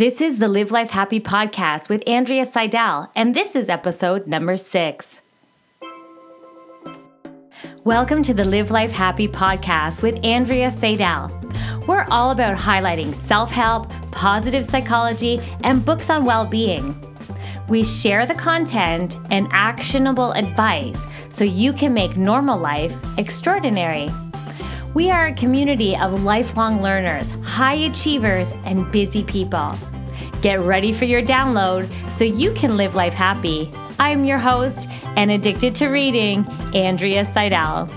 This is the Live Life Happy podcast with Andrea Seidel, and this is episode number six. Welcome to the Live Life Happy podcast with Andrea Seidel. We're all about highlighting self help, positive psychology, and books on well being. We share the content and actionable advice so you can make normal life extraordinary. We are a community of lifelong learners, high achievers, and busy people. Get ready for your download so you can live life happy. I'm your host and addicted to reading, Andrea Seidel.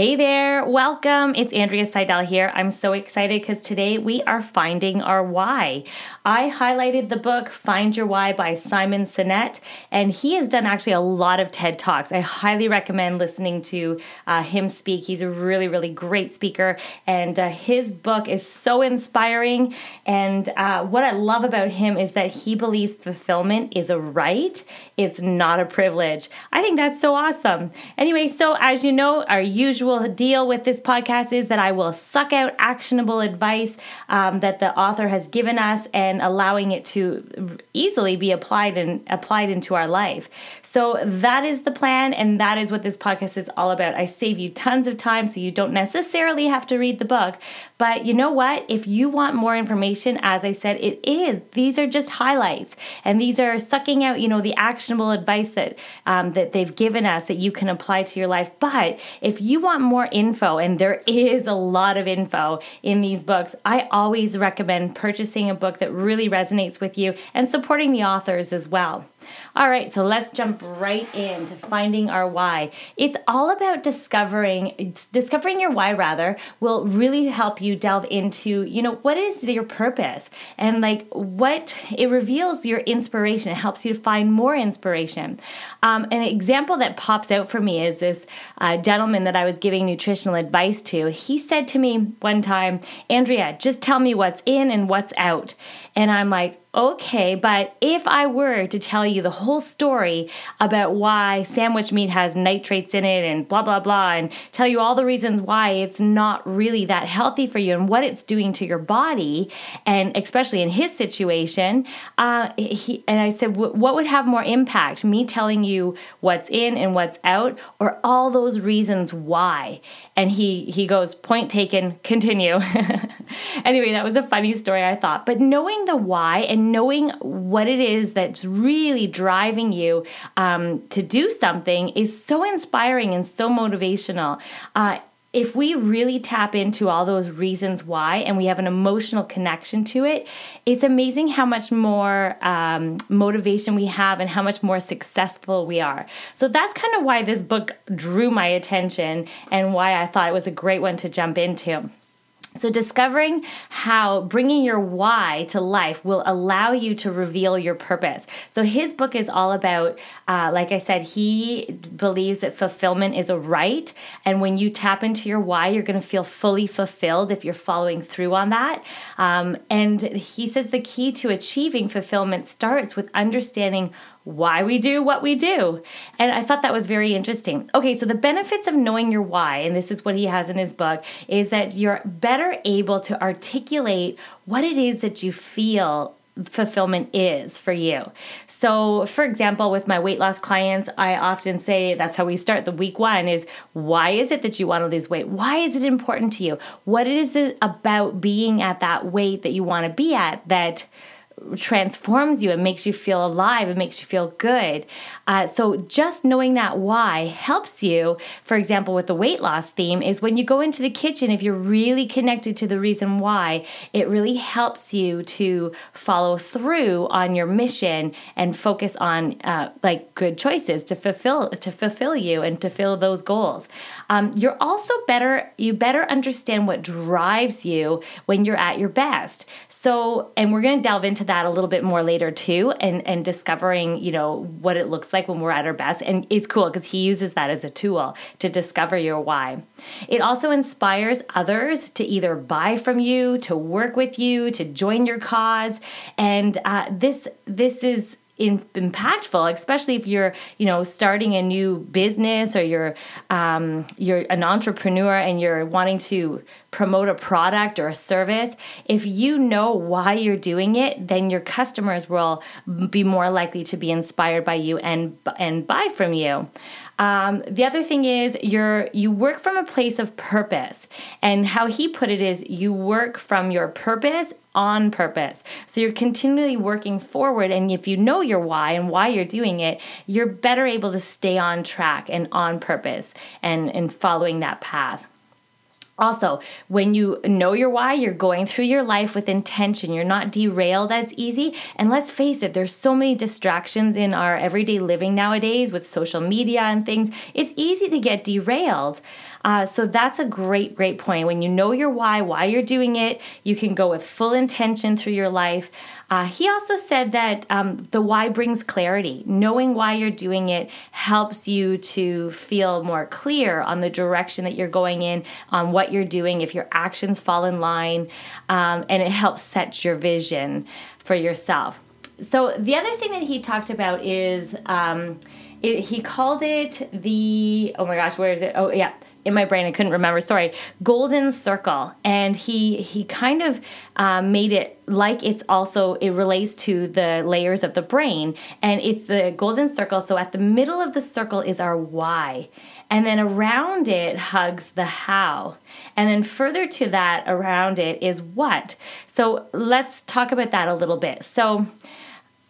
Hey there, welcome. It's Andrea Seidel here. I'm so excited because today we are finding our why. I highlighted the book Find Your Why by Simon Sinek, and he has done actually a lot of TED Talks. I highly recommend listening to uh, him speak. He's a really, really great speaker, and uh, his book is so inspiring. And uh, what I love about him is that he believes fulfillment is a right, it's not a privilege. I think that's so awesome. Anyway, so as you know, our usual usual deal with this podcast is that I will suck out actionable advice um, that the author has given us and allowing it to easily be applied and applied into our life. So that is the plan, and that is what this podcast is all about. I save you tons of time so you don't necessarily have to read the book. But you know what? If you want more information, as I said, it is. These are just highlights, and these are sucking out, you know, the actionable advice that um, that they've given us that you can apply to your life. But if you want want more info, and there is a lot of info in these books, I always recommend purchasing a book that really resonates with you and supporting the authors as well. All right, so let's jump right into finding our why. It's all about discovering discovering your why rather will really help you delve into, you know, what is your purpose and like what it reveals your inspiration. It helps you to find more inspiration. Um, an example that pops out for me is this uh, gentleman that I was giving nutritional advice to. He said to me one time, Andrea, just tell me what's in and what's out. And I'm like, okay, but if I were to tell you the whole story about why sandwich meat has nitrates in it and blah, blah, blah, and tell you all the reasons why it's not really that healthy for you and what it's doing to your body, and especially in his situation, uh, he, and I said, what would have more impact? Me telling you what's in and what's out, or all those reasons why? And he, he goes, point taken, continue. anyway, that was a funny story, I thought. But knowing the why and knowing what it is that's really driving you um, to do something is so inspiring and so motivational. Uh, if we really tap into all those reasons why and we have an emotional connection to it, it's amazing how much more um, motivation we have and how much more successful we are. So that's kind of why this book drew my attention and why I thought it was a great one to jump into. So, discovering how bringing your why to life will allow you to reveal your purpose. So, his book is all about, uh, like I said, he believes that fulfillment is a right. And when you tap into your why, you're going to feel fully fulfilled if you're following through on that. Um, and he says the key to achieving fulfillment starts with understanding why we do what we do. And I thought that was very interesting. Okay, so the benefits of knowing your why, and this is what he has in his book, is that you're better able to articulate what it is that you feel fulfillment is for you. So, for example, with my weight loss clients, I often say that's how we start the week one is why is it that you want to lose weight? Why is it important to you? What is it about being at that weight that you want to be at that transforms you. It makes you feel alive. It makes you feel good. Uh, so just knowing that why helps you. For example, with the weight loss theme, is when you go into the kitchen, if you're really connected to the reason why, it really helps you to follow through on your mission and focus on uh, like good choices to fulfill to fulfill you and to fill those goals. Um, you're also better. You better understand what drives you when you're at your best. So, and we're going to delve into that a little bit more later too, and and discovering you know what it looks like when we're at our best. And it's cool because he uses that as a tool to discover your why. It also inspires others to either buy from you, to work with you, to join your cause, and uh, this this is in, impactful, especially if you're, you know, starting a new business or you're um, you're an entrepreneur and you're wanting to promote a product or a service. If you know why you're doing it, then your customers will be more likely to be inspired by you and and buy from you. Um, the other thing is you're you work from a place of purpose, and how he put it is you work from your purpose on purpose. So you're continually working forward, and if you know your why and why you're doing it, you're better able to stay on track and on purpose and and following that path. Also, when you know your why, you're going through your life with intention. You're not derailed as easy. And let's face it, there's so many distractions in our everyday living nowadays with social media and things. It's easy to get derailed. Uh, so that's a great, great point. When you know your why, why you're doing it, you can go with full intention through your life. Uh, he also said that um, the why brings clarity. Knowing why you're doing it helps you to feel more clear on the direction that you're going in, on what you're doing, if your actions fall in line, um, and it helps set your vision for yourself. So, the other thing that he talked about is um, it, he called it the, oh my gosh, where is it? Oh, yeah in my brain i couldn't remember sorry golden circle. And he he kind of um, made it like it's also it relates to the layers of the brain. And it's the golden circle. So at the middle of the circle is our why. And then around it hugs the how. And then further to that around it is what. So let's talk about that a little bit. So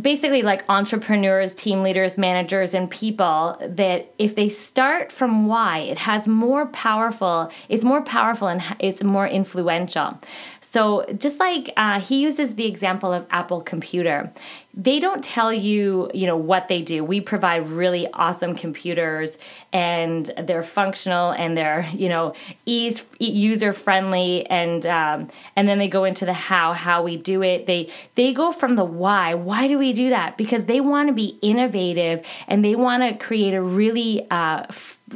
basically like entrepreneurs, team leaders, managers, and people that if they start from why, it has more powerful, it's more powerful and it's more influential. So, just like uh, he uses the example of Apple Computer, they don't tell you, you know, what they do. We provide really awesome computers, and they're functional and they're, you know, ease user friendly, and um, and then they go into the how, how we do it. They they go from the why. Why do we do that? Because they want to be innovative and they want to create a really uh,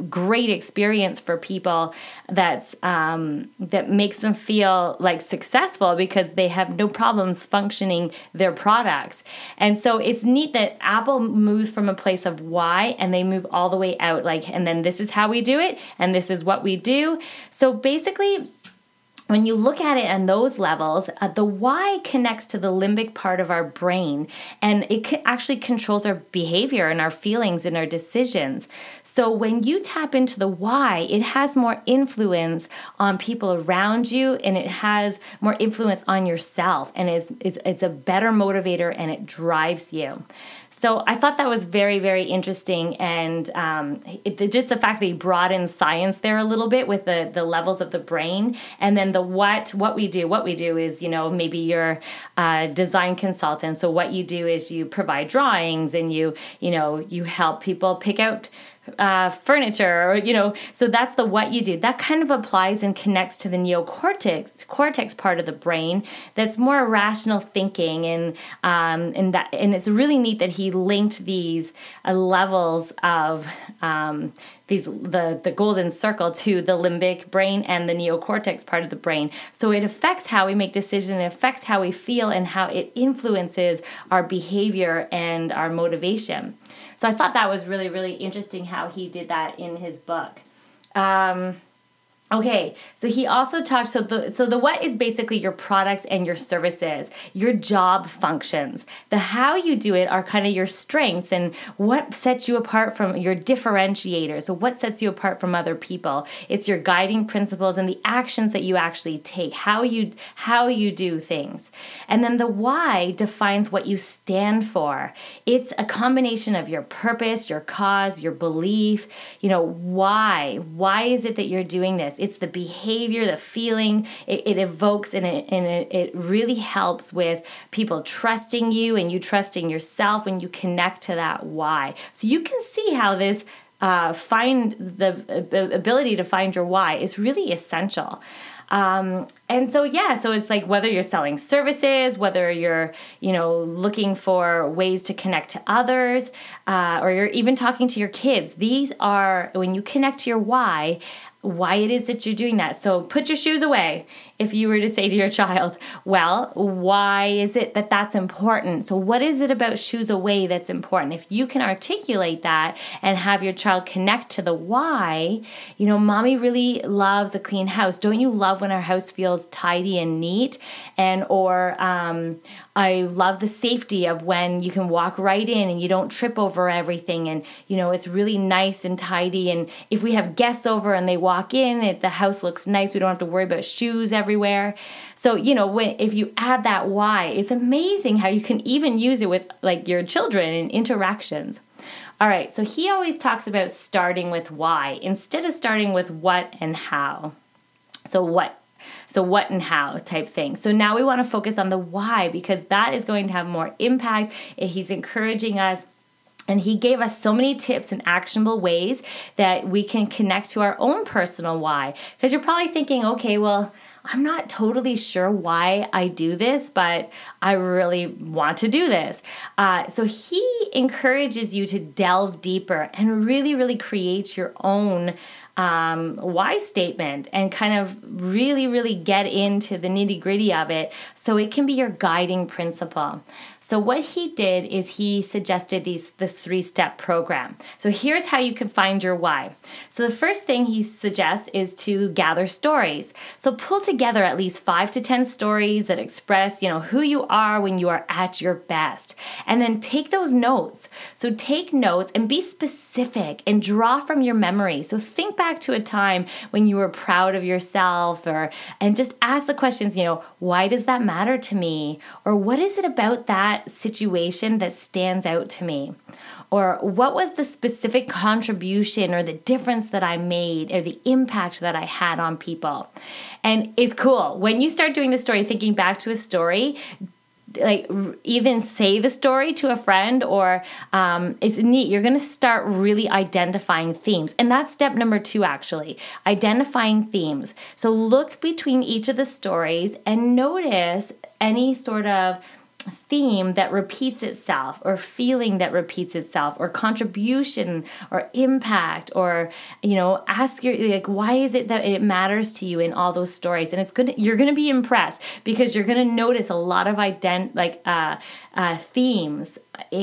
great experience for people that's um, that makes them feel like successful because they have no problems functioning their products. And so it's neat that apple moves from a place of why and they move all the way out like and then this is how we do it and this is what we do. So basically when you look at it on those levels, uh, the why connects to the limbic part of our brain and it actually controls our behavior and our feelings and our decisions. So when you tap into the why, it has more influence on people around you and it has more influence on yourself and it's, it's, it's a better motivator and it drives you. So I thought that was very, very interesting, and um, it, just the fact that he brought in science there a little bit with the the levels of the brain, and then the what what we do. What we do is, you know, maybe you're a design consultant. So what you do is you provide drawings, and you you know you help people pick out uh, furniture or you know so that's the what you do. That kind of applies and connects to the neocortex cortex part of the brain that's more rational thinking and um, and that and it's really neat that he linked these uh, levels of um, these the the golden circle to the limbic brain and the neocortex part of the brain so it affects how we make decisions it affects how we feel and how it influences our behavior and our motivation so I thought that was really, really interesting how he did that in his book. Um, Okay, so he also talks so the so the what is basically your products and your services, your job functions. The how you do it are kind of your strengths and what sets you apart from your differentiators. So what sets you apart from other people? It's your guiding principles and the actions that you actually take, how you how you do things. And then the why defines what you stand for. It's a combination of your purpose, your cause, your belief, you know, why? Why is it that you're doing this? It's the behavior, the feeling it, it evokes, and, it, and it, it really helps with people trusting you and you trusting yourself when you connect to that why. So you can see how this uh, find the ability to find your why is really essential. Um, and so yeah, so it's like whether you're selling services, whether you're you know looking for ways to connect to others, uh, or you're even talking to your kids. These are when you connect to your why why it is that you're doing that. So put your shoes away if you were to say to your child, well, why is it that that's important? So, what is it about shoes away that's important? If you can articulate that and have your child connect to the why, you know, mommy really loves a clean house. Don't you love when our house feels tidy and neat? And, or, um, I love the safety of when you can walk right in and you don't trip over everything and you know it's really nice and tidy and if we have guests over and they walk in it, the house looks nice we don't have to worry about shoes everywhere so you know when if you add that why it's amazing how you can even use it with like your children in interactions all right so he always talks about starting with why instead of starting with what and how so what so, what and how type thing. So, now we want to focus on the why because that is going to have more impact. Eh, he's encouraging us. And he gave us so many tips and actionable ways that we can connect to our own personal why. Because you're probably thinking, okay, well, I'm not totally sure why I do this, but I really want to do this. Uh, so he encourages you to delve deeper and really, really create your own um, why statement and kind of really, really get into the nitty gritty of it so it can be your guiding principle. So what he did is he suggested these this three-step program. So here's how you can find your why. So the first thing he suggests is to gather stories. So pull together at least 5 to 10 stories that express, you know, who you are when you are at your best. And then take those notes. So take notes and be specific and draw from your memory. So think back to a time when you were proud of yourself or and just ask the questions, you know, why does that matter to me? Or what is it about that situation that stands out to me? Or what was the specific contribution or the difference that I made or the impact that I had on people? And it's cool. When you start doing the story, thinking back to a story, like even say the story to a friend or um, it's neat you're going to start really identifying themes. And that's step number two actually identifying themes. So look between each of the stories and notice any sort of theme that repeats itself or feeling that repeats itself or contribution or impact or you know ask your like why is it that it matters to you in all those stories? And it's good you're going to be impressed because you're going to notice a lot of ident like uh, uh, themes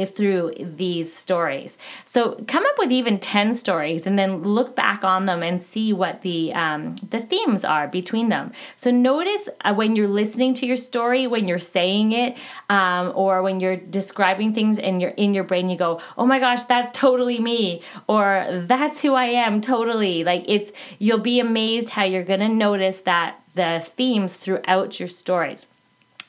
through these stories. So come up with even 10 stories and then look back on them and see what the um, the themes are between them. So notice uh, when you're listening to your story, when you're saying it, um, or when you're describing things and you're in your brain, you go, "Oh my gosh, that's totally me," or "That's who I am totally." Like it's you'll be amazed how you're gonna notice that the themes throughout your stories.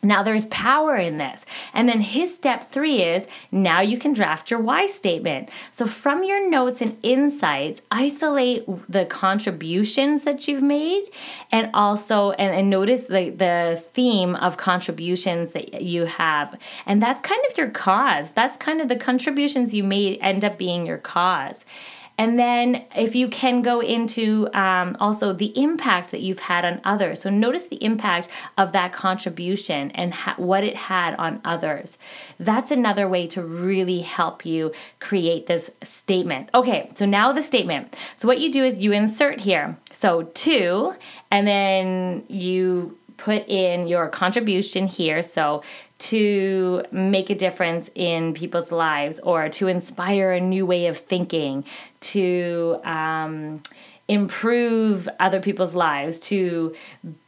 Now there's power in this. And then his step three is now you can draft your why statement. So from your notes and insights, isolate the contributions that you've made and also and, and notice the, the theme of contributions that you have. And that's kind of your cause. That's kind of the contributions you made end up being your cause. And then, if you can go into um, also the impact that you've had on others. So, notice the impact of that contribution and ha- what it had on others. That's another way to really help you create this statement. Okay, so now the statement. So, what you do is you insert here. So, two, and then you put in your contribution here. So, to make a difference in people's lives or to inspire a new way of thinking, to um, improve other people's lives, to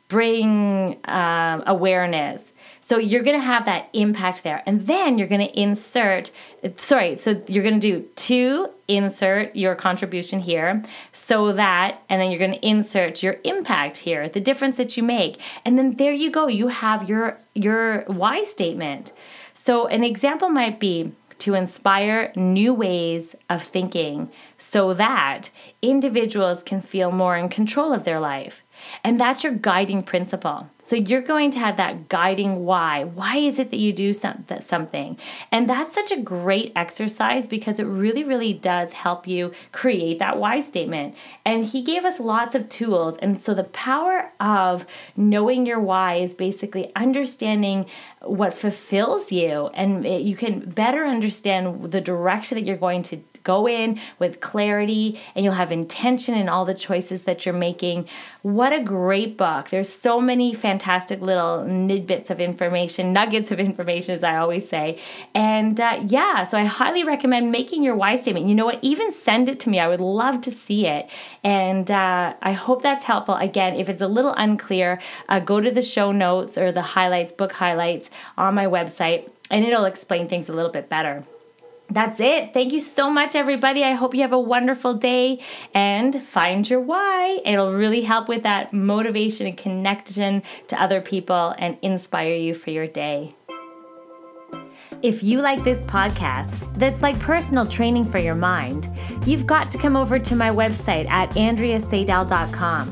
bring um, awareness. So you're going to have that impact there. And then you're going to insert, sorry, so you're going to do two, insert your contribution here, so that, and then you're going to insert your impact here, the difference that you make. And then there you go, you have your, your why statement. So an example might be, to inspire new ways of thinking so that individuals can feel more in control of their life. And that's your guiding principle. So you're going to have that guiding why. Why is it that you do some something? And that's such a great exercise because it really, really does help you create that why statement. And he gave us lots of tools. And so the power of knowing your why is basically understanding what fulfills you and you can better understand the direction that you're going to go in with clarity and you'll have intention in all the choices that you're making. What a great book. There's so many fantastic little nidbits of information, nuggets of information, as I always say. And uh, yeah, so I highly recommend making your why statement. You know what? Even send it to me. I would love to see it. And uh, I hope that's helpful. Again, if it's a little unclear, uh, go to the show notes or the highlights, book highlights on my website, and it'll explain things a little bit better. That's it. Thank you so much, everybody. I hope you have a wonderful day and find your why. It'll really help with that motivation and connection to other people and inspire you for your day. If you like this podcast, that's like personal training for your mind, you've got to come over to my website at andreaseidel.com,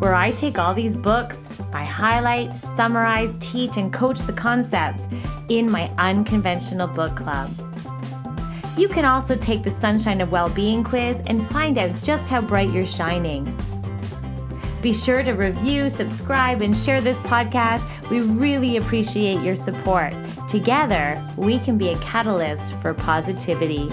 where I take all these books, I highlight, summarize, teach, and coach the concepts in my unconventional book club. You can also take the Sunshine of Wellbeing quiz and find out just how bright you're shining. Be sure to review, subscribe, and share this podcast. We really appreciate your support. Together, we can be a catalyst for positivity.